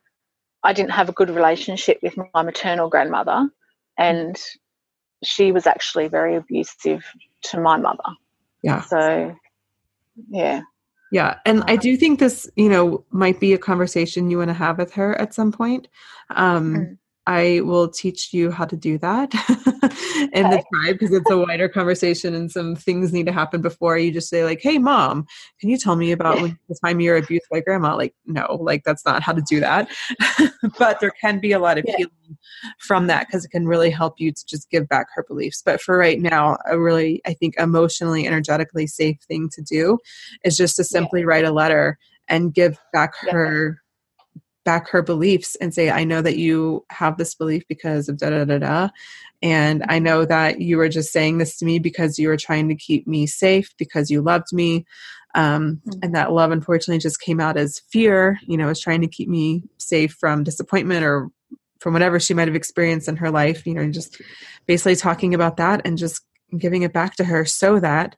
I didn't have a good relationship with my maternal grandmother, and she was actually very abusive to my mother. Yeah. So, yeah. Yeah. And I do think this, you know, might be a conversation you want to have with her at some point. Um, mm. I will teach you how to do that in okay. the tribe because it's a wider conversation and some things need to happen before you just say like, "Hey, mom, can you tell me about when, the time you were abused by grandma?" Like, no, like that's not how to do that. but there can be a lot of yeah. healing from that because it can really help you to just give back her beliefs. But for right now, a really, I think, emotionally, energetically safe thing to do is just to simply yeah. write a letter and give back yeah. her back her beliefs and say, I know that you have this belief because of da da da da. And I know that you were just saying this to me because you were trying to keep me safe because you loved me. Um, mm-hmm. and that love unfortunately just came out as fear, you know, was trying to keep me safe from disappointment or from whatever she might have experienced in her life, you know, just basically talking about that and just giving it back to her so that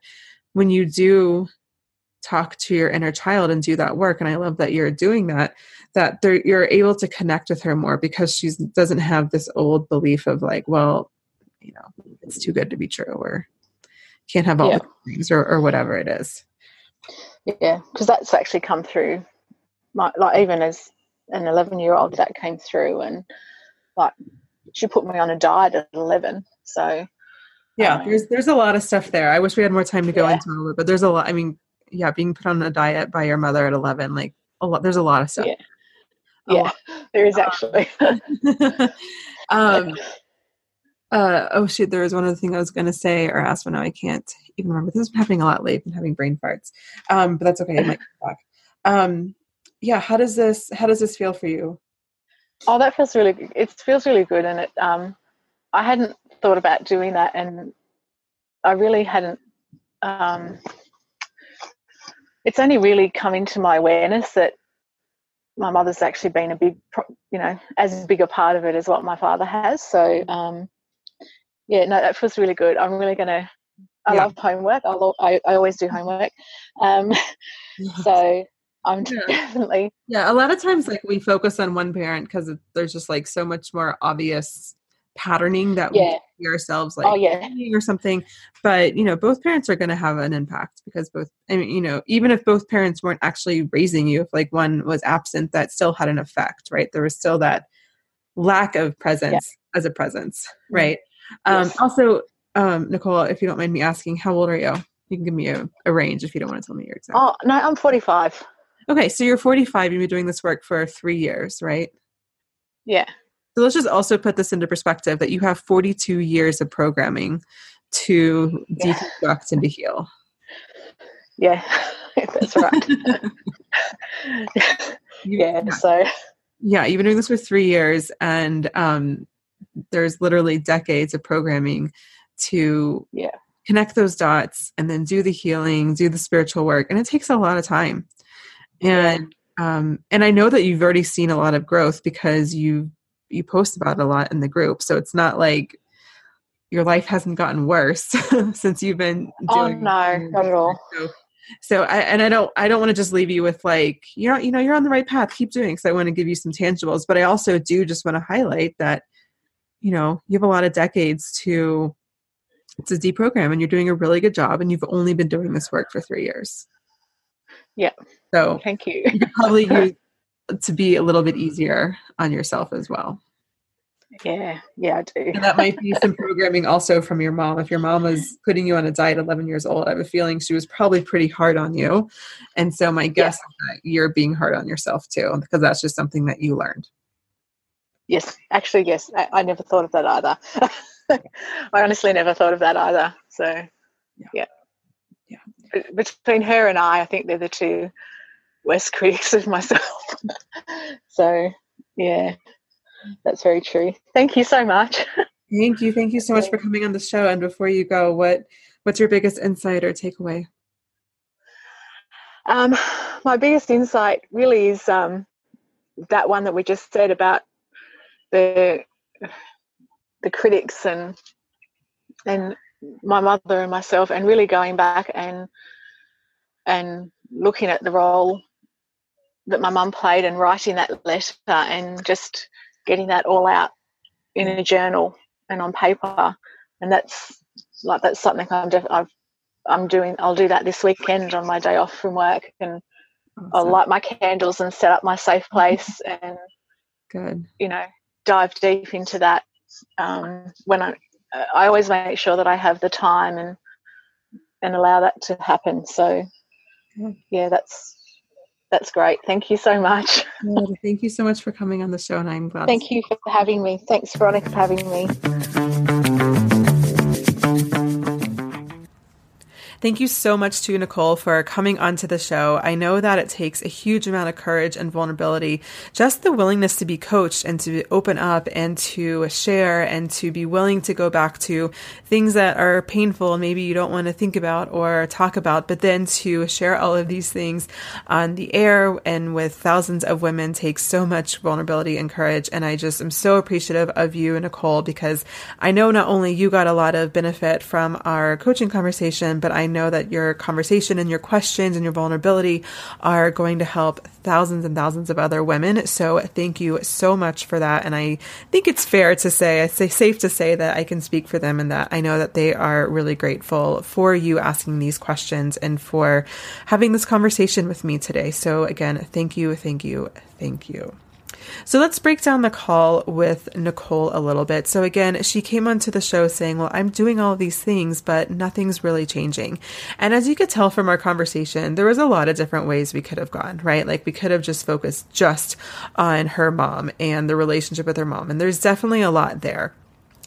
when you do talk to your inner child and do that work and i love that you're doing that that you're able to connect with her more because she doesn't have this old belief of like well you know it's too good to be true or can't have all yeah. the things or, or whatever it is yeah because that's actually come through my, like even as an 11 year old that came through and like she put me on a diet at 11 so yeah um, there's there's a lot of stuff there i wish we had more time to go yeah. into it but there's a lot i mean yeah, being put on a diet by your mother at 11, like a lot, there's a lot of stuff. Yeah, yeah there is actually. um, uh, oh shoot, there was one other thing I was going to say or ask, but now I can't even remember. This been happening a lot lately. I've having brain farts. Um, but that's okay. I might. Um, yeah, how does this how does this feel for you? Oh, that feels really good. It feels really good, and it. Um, I hadn't thought about doing that, and I really hadn't. Um, it's only really come into my awareness that my mother's actually been a big, you know, as big a part of it as what my father has. So, um, yeah, no, that feels really good. I'm really going to. I yeah. love homework. I'll, I, I always do homework. Um, so I'm yeah. definitely. Yeah, a lot of times, like we focus on one parent because there's just like so much more obvious patterning that yeah. we ourselves like oh, yeah. or something but you know both parents are going to have an impact because both i mean you know even if both parents weren't actually raising you if like one was absent that still had an effect right there was still that lack of presence yeah. as a presence mm-hmm. right um also um nicole if you don't mind me asking how old are you you can give me a, a range if you don't want to tell me your exact oh no i'm 45 okay so you're 45 you've been doing this work for three years right yeah so let's just also put this into perspective that you have 42 years of programming to yeah. deconstruct and to heal. Yeah, that's right. yeah, so. Yeah, you've been doing this for three years, and um, there's literally decades of programming to yeah. connect those dots and then do the healing, do the spiritual work, and it takes a lot of time. And yeah. um, and I know that you've already seen a lot of growth because you've you post about a lot in the group. So it's not like your life hasn't gotten worse since you've been oh, doing. Oh no, not at all. So, so I and I don't I don't want to just leave you with like you know you know you're on the right path. Keep doing because I want to give you some tangibles. But I also do just want to highlight that you know you have a lot of decades to to deprogram and you're doing a really good job and you've only been doing this work for three years. Yeah. So thank you. you probably use to be a little bit easier on yourself as well. Yeah, yeah, I do. and that might be some programming also from your mom. If your mom was putting you on a diet 11 years old, I have a feeling she was probably pretty hard on you. And so my guess yeah. is that you're being hard on yourself too, because that's just something that you learned. Yes, actually, yes. I, I never thought of that either. I honestly never thought of that either. So, yeah. yeah. Yeah. Between her and I, I think they're the two worst critics of myself. so, yeah, that's very true. Thank you so much. Thank you. Thank you so much for coming on the show. And before you go, what what's your biggest insight or takeaway? Um, my biggest insight really is um, that one that we just said about the the critics and and my mother and myself, and really going back and and looking at the role that my mum played and writing that letter and just getting that all out in a journal and on paper. And that's like that's something I'm def- I've I'm doing I'll do that this weekend on my day off from work and awesome. I'll light my candles and set up my safe place and good. you know dive deep into that um, when I I always make sure that I have the time and and allow that to happen. So yeah that's that's great. Thank you so much. thank you so much for coming on the show, and I'm glad. Thank you for having me. Thanks, Veronica, for having me. Thank you so much to Nicole for coming onto the show. I know that it takes a huge amount of courage and vulnerability, just the willingness to be coached and to open up and to share and to be willing to go back to things that are painful and maybe you don't want to think about or talk about, but then to share all of these things on the air and with thousands of women takes so much vulnerability and courage. And I just am so appreciative of you, Nicole, because I know not only you got a lot of benefit from our coaching conversation, but I know that your conversation and your questions and your vulnerability are going to help thousands and thousands of other women. So thank you so much for that. And I think it's fair to say, I say safe to say that I can speak for them and that I know that they are really grateful for you asking these questions and for having this conversation with me today. So again, thank you, thank you, thank you. So let's break down the call with Nicole a little bit. So again, she came onto the show saying, Well, I'm doing all these things, but nothing's really changing. And as you could tell from our conversation, there was a lot of different ways we could have gone, right? Like we could have just focused just on her mom and the relationship with her mom. And there's definitely a lot there.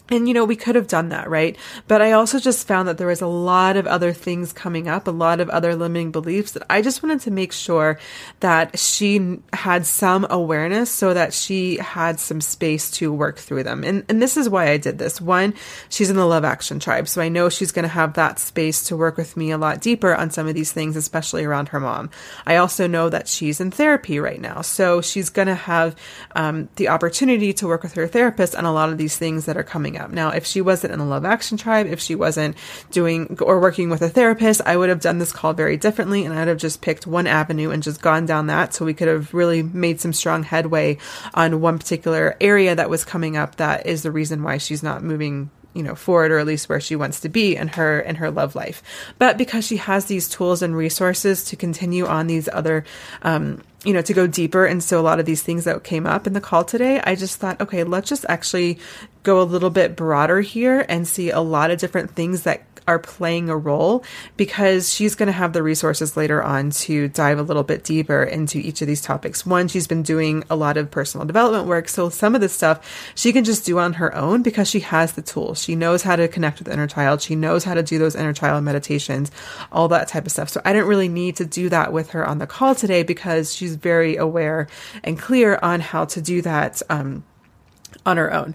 And you know, we could have done that, right? But I also just found that there was a lot of other things coming up, a lot of other limiting beliefs that I just wanted to make sure that she had some awareness so that she had some space to work through them. And, and this is why I did this. One, she's in the Love Action tribe. So I know she's going to have that space to work with me a lot deeper on some of these things, especially around her mom. I also know that she's in therapy right now. So she's going to have um, the opportunity to work with her therapist on a lot of these things that are coming up. Now, if she wasn't in the Love Action Tribe, if she wasn't doing or working with a therapist, I would have done this call very differently and I'd have just picked one avenue and just gone down that so we could have really made some strong headway on one particular area that was coming up that is the reason why she's not moving you know forward or at least where she wants to be in her in her love life but because she has these tools and resources to continue on these other um, you know, to go deeper And so a lot of these things that came up in the call today, I just thought, okay, let's just actually go a little bit broader here and see a lot of different things that are playing a role because she's going to have the resources later on to dive a little bit deeper into each of these topics. One, she's been doing a lot of personal development work. So some of this stuff she can just do on her own because she has the tools. She knows how to connect with the inner child. She knows how to do those inner child meditations, all that type of stuff. So I didn't really need to do that with her on the call today because she's very aware and clear on how to do that. Um, on her own.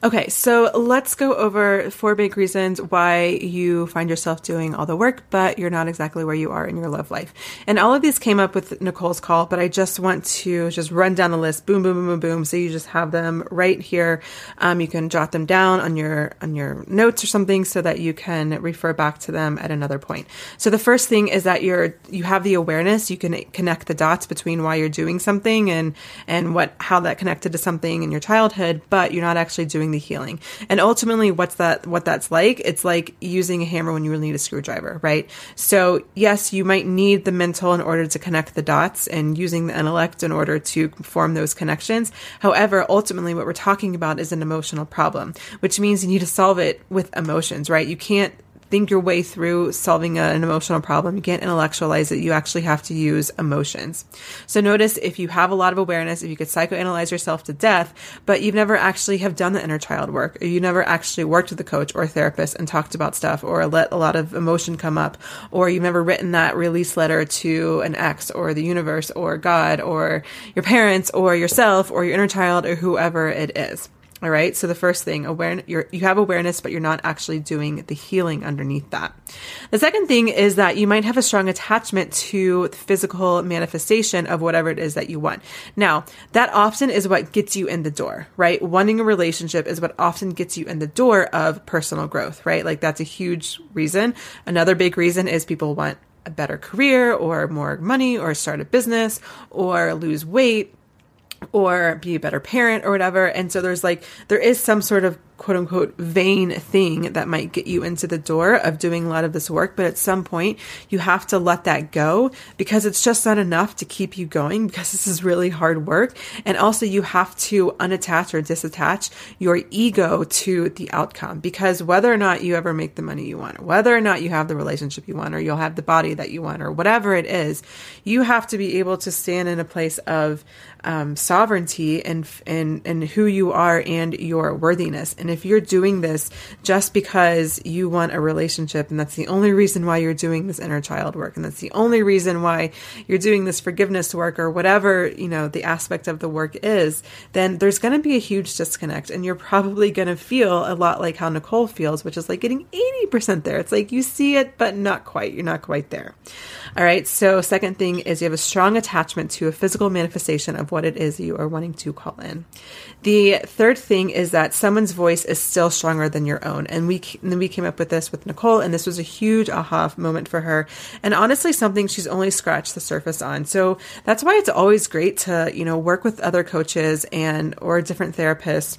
Okay, so let's go over four big reasons why you find yourself doing all the work, but you're not exactly where you are in your love life. And all of these came up with Nicole's call, but I just want to just run down the list, boom, boom, boom, boom, boom. So you just have them right here. Um, you can jot them down on your on your notes or something so that you can refer back to them at another point. So the first thing is that you're you have the awareness. You can connect the dots between why you're doing something and and what how that connected to something in your childhood, but you're not actually doing doing the healing. And ultimately what's that what that's like? It's like using a hammer when you really need a screwdriver, right? So yes, you might need the mental in order to connect the dots and using the intellect in order to form those connections. However, ultimately what we're talking about is an emotional problem, which means you need to solve it with emotions, right? You can't think your way through solving a, an emotional problem. You can't intellectualize it. You actually have to use emotions. So notice if you have a lot of awareness, if you could psychoanalyze yourself to death, but you've never actually have done the inner child work, or you never actually worked with a coach or a therapist and talked about stuff or let a lot of emotion come up, or you've never written that release letter to an ex or the universe or God or your parents or yourself or your inner child or whoever it is. All right. So the first thing, awareness, you you have awareness, but you're not actually doing the healing underneath that. The second thing is that you might have a strong attachment to the physical manifestation of whatever it is that you want. Now, that often is what gets you in the door, right? Wanting a relationship is what often gets you in the door of personal growth, right? Like that's a huge reason. Another big reason is people want a better career or more money or start a business or lose weight or be a better parent or whatever. And so there's like, there is some sort of quote unquote vain thing that might get you into the door of doing a lot of this work. But at some point, you have to let that go because it's just not enough to keep you going because this is really hard work. And also, you have to unattach or disattach your ego to the outcome because whether or not you ever make the money you want, whether or not you have the relationship you want, or you'll have the body that you want, or whatever it is, you have to be able to stand in a place of um, sovereignty and, and, and who you are and your worthiness. And if you're doing this just because you want a relationship and that's the only reason why you're doing this inner child work and that's the only reason why you're doing this forgiveness work or whatever, you know, the aspect of the work is, then there's going to be a huge disconnect and you're probably going to feel a lot like how Nicole feels, which is like getting 80% there. It's like you see it, but not quite. You're not quite there. All right. So second thing is you have a strong attachment to a physical manifestation of what it is you are wanting to call in. The third thing is that someone's voice is still stronger than your own. And we, and we came up with this with Nicole, and this was a huge aha moment for her. And honestly, something she's only scratched the surface on. So that's why it's always great to, you know, work with other coaches and, or different therapists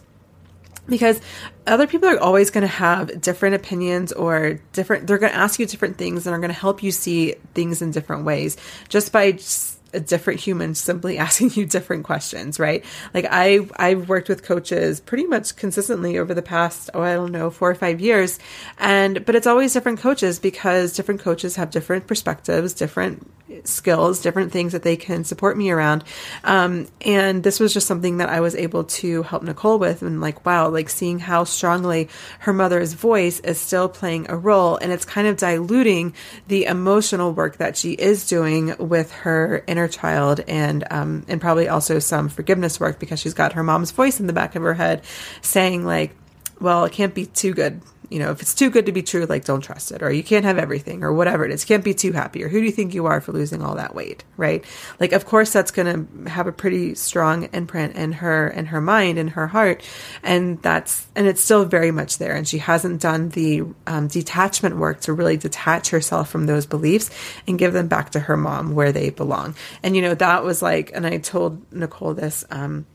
because other people are always going to have different opinions or different they're going to ask you different things and are going to help you see things in different ways just by just a different human simply asking you different questions, right? Like I I've worked with coaches pretty much consistently over the past oh I don't know 4 or 5 years and but it's always different coaches because different coaches have different perspectives, different skills, different things that they can support me around. Um, and this was just something that I was able to help Nicole with. And like, wow, like seeing how strongly her mother's voice is still playing a role. And it's kind of diluting the emotional work that she is doing with her inner child and, um, and probably also some forgiveness work because she's got her mom's voice in the back of her head saying like, well, it can't be too good you know, if it's too good to be true, like don't trust it, or you can't have everything, or whatever it is. Can't be too happy, or who do you think you are for losing all that weight, right? Like, of course, that's going to have a pretty strong imprint in her, in her mind, in her heart, and that's, and it's still very much there. And she hasn't done the um, detachment work to really detach herself from those beliefs and give them back to her mom where they belong. And you know, that was like, and I told Nicole this. Um,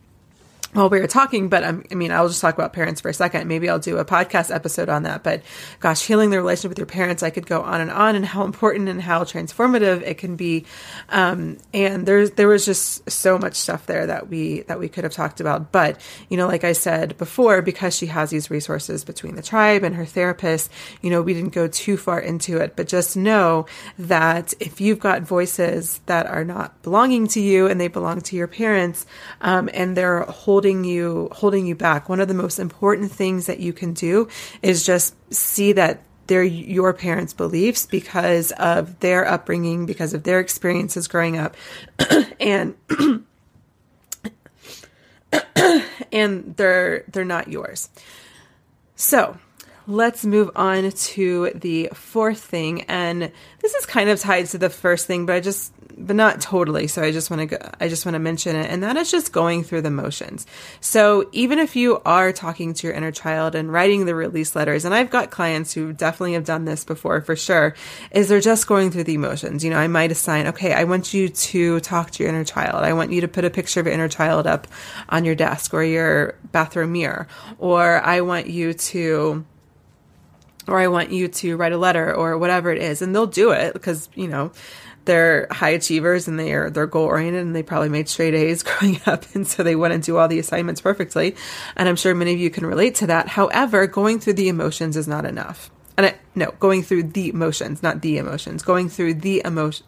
while we were talking, but um, I mean, I'll just talk about parents for a second. Maybe I'll do a podcast episode on that. But gosh, healing the relationship with your parents, I could go on and on and how important and how transformative it can be. Um, and there's, there was just so much stuff there that we, that we could have talked about. But, you know, like I said before, because she has these resources between the tribe and her therapist, you know, we didn't go too far into it, but just know that if you've got voices that are not belonging to you and they belong to your parents, um, and they're holding holding you holding you back. One of the most important things that you can do is just see that they're your parents' beliefs because of their upbringing, because of their experiences growing up, and and they're they're not yours. So let's move on to the fourth thing, and this is kind of tied to the first thing, but I just but not totally. So I just want to go, I just want to mention it. And that is just going through the motions. So even if you are talking to your inner child and writing the release letters, and I've got clients who definitely have done this before for sure, is they're just going through the emotions. You know, I might assign, okay, I want you to talk to your inner child. I want you to put a picture of your inner child up on your desk or your bathroom mirror, or I want you to, or I want you to write a letter or whatever it is. And they'll do it because, you know, they're high achievers and they are they're goal oriented and they probably made straight A's growing up and so they wouldn't do all the assignments perfectly. And I'm sure many of you can relate to that. However, going through the emotions is not enough. And I, no, going through the emotions, not the emotions, going through the emotion,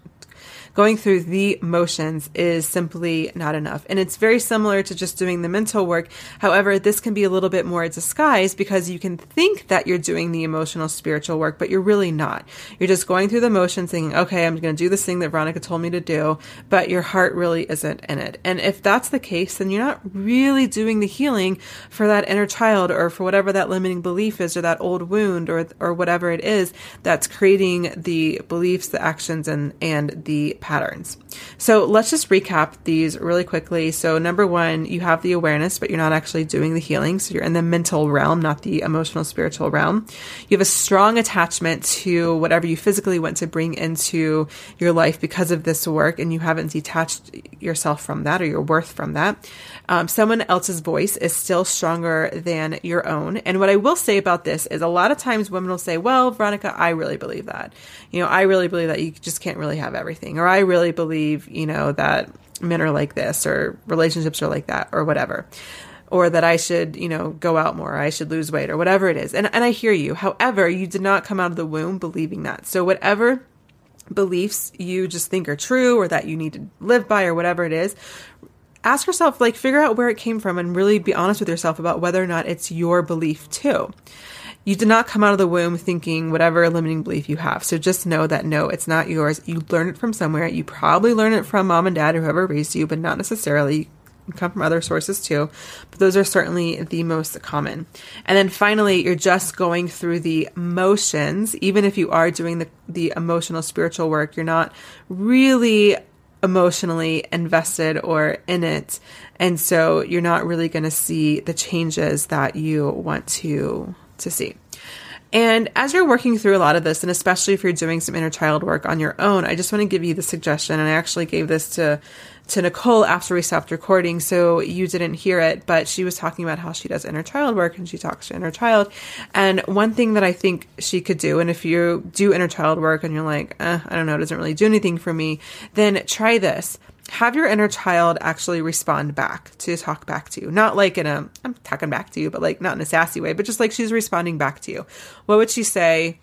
going through the motions is simply not enough. And it's very similar to just doing the mental work. However, this can be a little bit more disguised because you can think that you're doing the emotional spiritual work, but you're really not. You're just going through the motions thinking, okay, I'm going to do this thing that Veronica told me to do, but your heart really isn't in it. And if that's the case, then you're not really doing the healing for that inner child or for whatever that limiting belief is or that old wound or, or whatever it is that's creating the beliefs, the actions, and, and the patterns. So let's just recap these really quickly. So, number one, you have the awareness, but you're not actually doing the healing. So, you're in the mental realm, not the emotional, spiritual realm. You have a strong attachment to whatever you physically want to bring into your life because of this work, and you haven't detached yourself from that or your worth from that. Um, someone else's voice is still stronger than your own. And what I will say about this is a lot of times women will say, Well, Veronica, I really believe that. You know, I really believe that you just can't really have everything. Or I really believe, you know, that men are like this or relationships are like that or whatever or that I should, you know, go out more, I should lose weight or whatever it is. And and I hear you. However, you did not come out of the womb believing that. So whatever beliefs you just think are true or that you need to live by or whatever it is, ask yourself like figure out where it came from and really be honest with yourself about whether or not it's your belief too. You did not come out of the womb thinking whatever limiting belief you have. So just know that no, it's not yours. You learned it from somewhere. You probably learned it from mom and dad or whoever raised you, but not necessarily come from other sources too, but those are certainly the most common. And then finally, you're just going through the motions. Even if you are doing the, the emotional spiritual work, you're not really emotionally invested or in it. And so you're not really going to see the changes that you want to to see. And as you're working through a lot of this, and especially if you're doing some inner child work on your own, I just want to give you the suggestion. And I actually gave this to to Nicole after we stopped recording, so you didn't hear it, but she was talking about how she does inner child work and she talks to inner child. And one thing that I think she could do, and if you do inner child work and you're like, eh, I don't know, it doesn't really do anything for me, then try this have your inner child actually respond back to talk back to you. Not like in a, I'm talking back to you, but like not in a sassy way, but just like she's responding back to you. What would she say?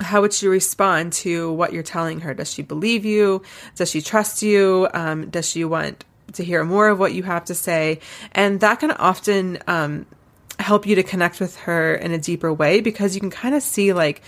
how would she respond to what you're telling her? Does she believe you? Does she trust you? Um, does she want to hear more of what you have to say? And that can often um, help you to connect with her in a deeper way because you can kind of see like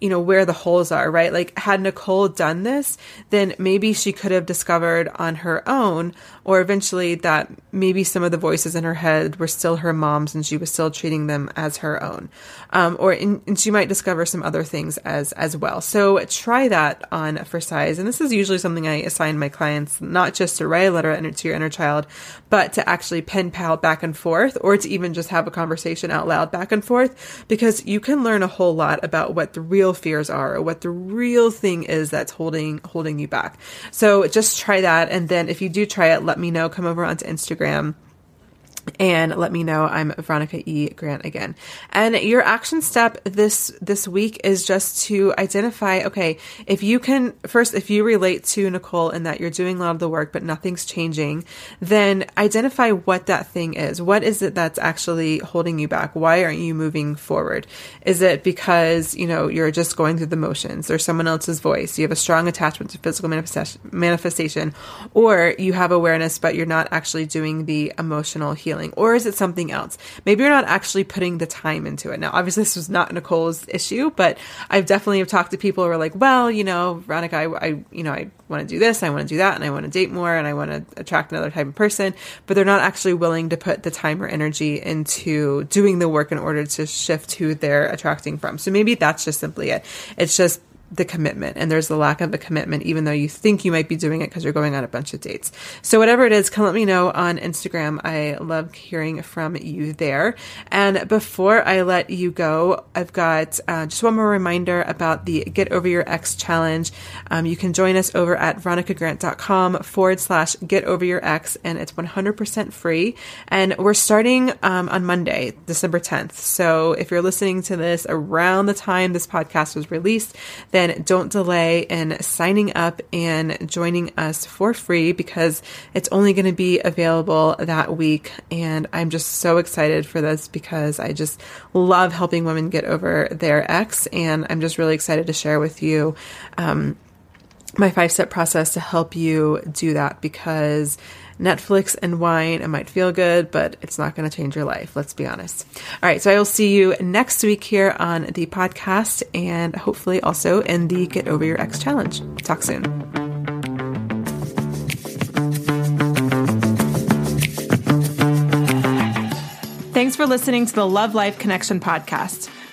you know, where the holes are, right? Like, had Nicole done this, then maybe she could have discovered on her own, or eventually that maybe some of the voices in her head were still her mom's and she was still treating them as her own. Um, or, in, and she might discover some other things as, as well. So try that on for size. And this is usually something I assign my clients, not just to write a letter to your inner child, but to actually pen pal back and forth, or to even just have a conversation out loud back and forth, because you can learn a whole lot about what the real fears are or what the real thing is that's holding holding you back. So just try that and then if you do try it, let me know. Come over onto Instagram Instagram and let me know. I'm Veronica E. Grant again. And your action step this this week is just to identify, okay, if you can first if you relate to Nicole in that you're doing a lot of the work but nothing's changing, then identify what that thing is. What is it that's actually holding you back? Why aren't you moving forward? Is it because, you know, you're just going through the motions? There's someone else's voice. You have a strong attachment to physical manifestation or you have awareness but you're not actually doing the emotional healing feeling? Or is it something else? Maybe you're not actually putting the time into it. Now, obviously, this was not Nicole's issue, but I've definitely have talked to people who are like, well, you know, Veronica, I, I you know, I want to do this, I want to do that, and I want to date more, and I want to attract another type of person, but they're not actually willing to put the time or energy into doing the work in order to shift who they're attracting from. So maybe that's just simply it. It's just the commitment and there's the lack of the commitment even though you think you might be doing it because you're going on a bunch of dates. So whatever it is come let me know on instagram. I love hearing from you there. And before i let you go i've got uh, just one more reminder about the get over your ex challenge. Um, you can join us over at veronicagrant.com forward slash get over your ex and it's 100% free. And we're starting um, on monday december 10th so if you're listening to this around the time this podcast was released then don't delay in signing up and joining us for free because it's only going to be available that week. And I'm just so excited for this because I just love helping women get over their ex. And I'm just really excited to share with you. Um, my five step process to help you do that because Netflix and wine. It might feel good, but it's not going to change your life. Let's be honest. All right. So I will see you next week here on the podcast and hopefully also in the Get Over Your Ex Challenge. Talk soon. Thanks for listening to the Love Life Connection podcast.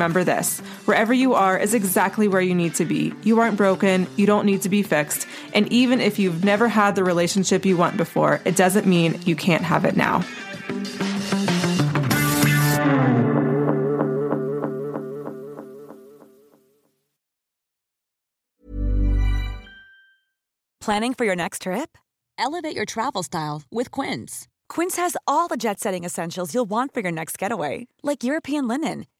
remember this wherever you are is exactly where you need to be. You aren't broken, you don't need to be fixed. And even if you've never had the relationship you want before, it doesn't mean you can't have it now. Planning for your next trip? Elevate your travel style with Quince. Quince has all the jet setting essentials you'll want for your next getaway, like European linen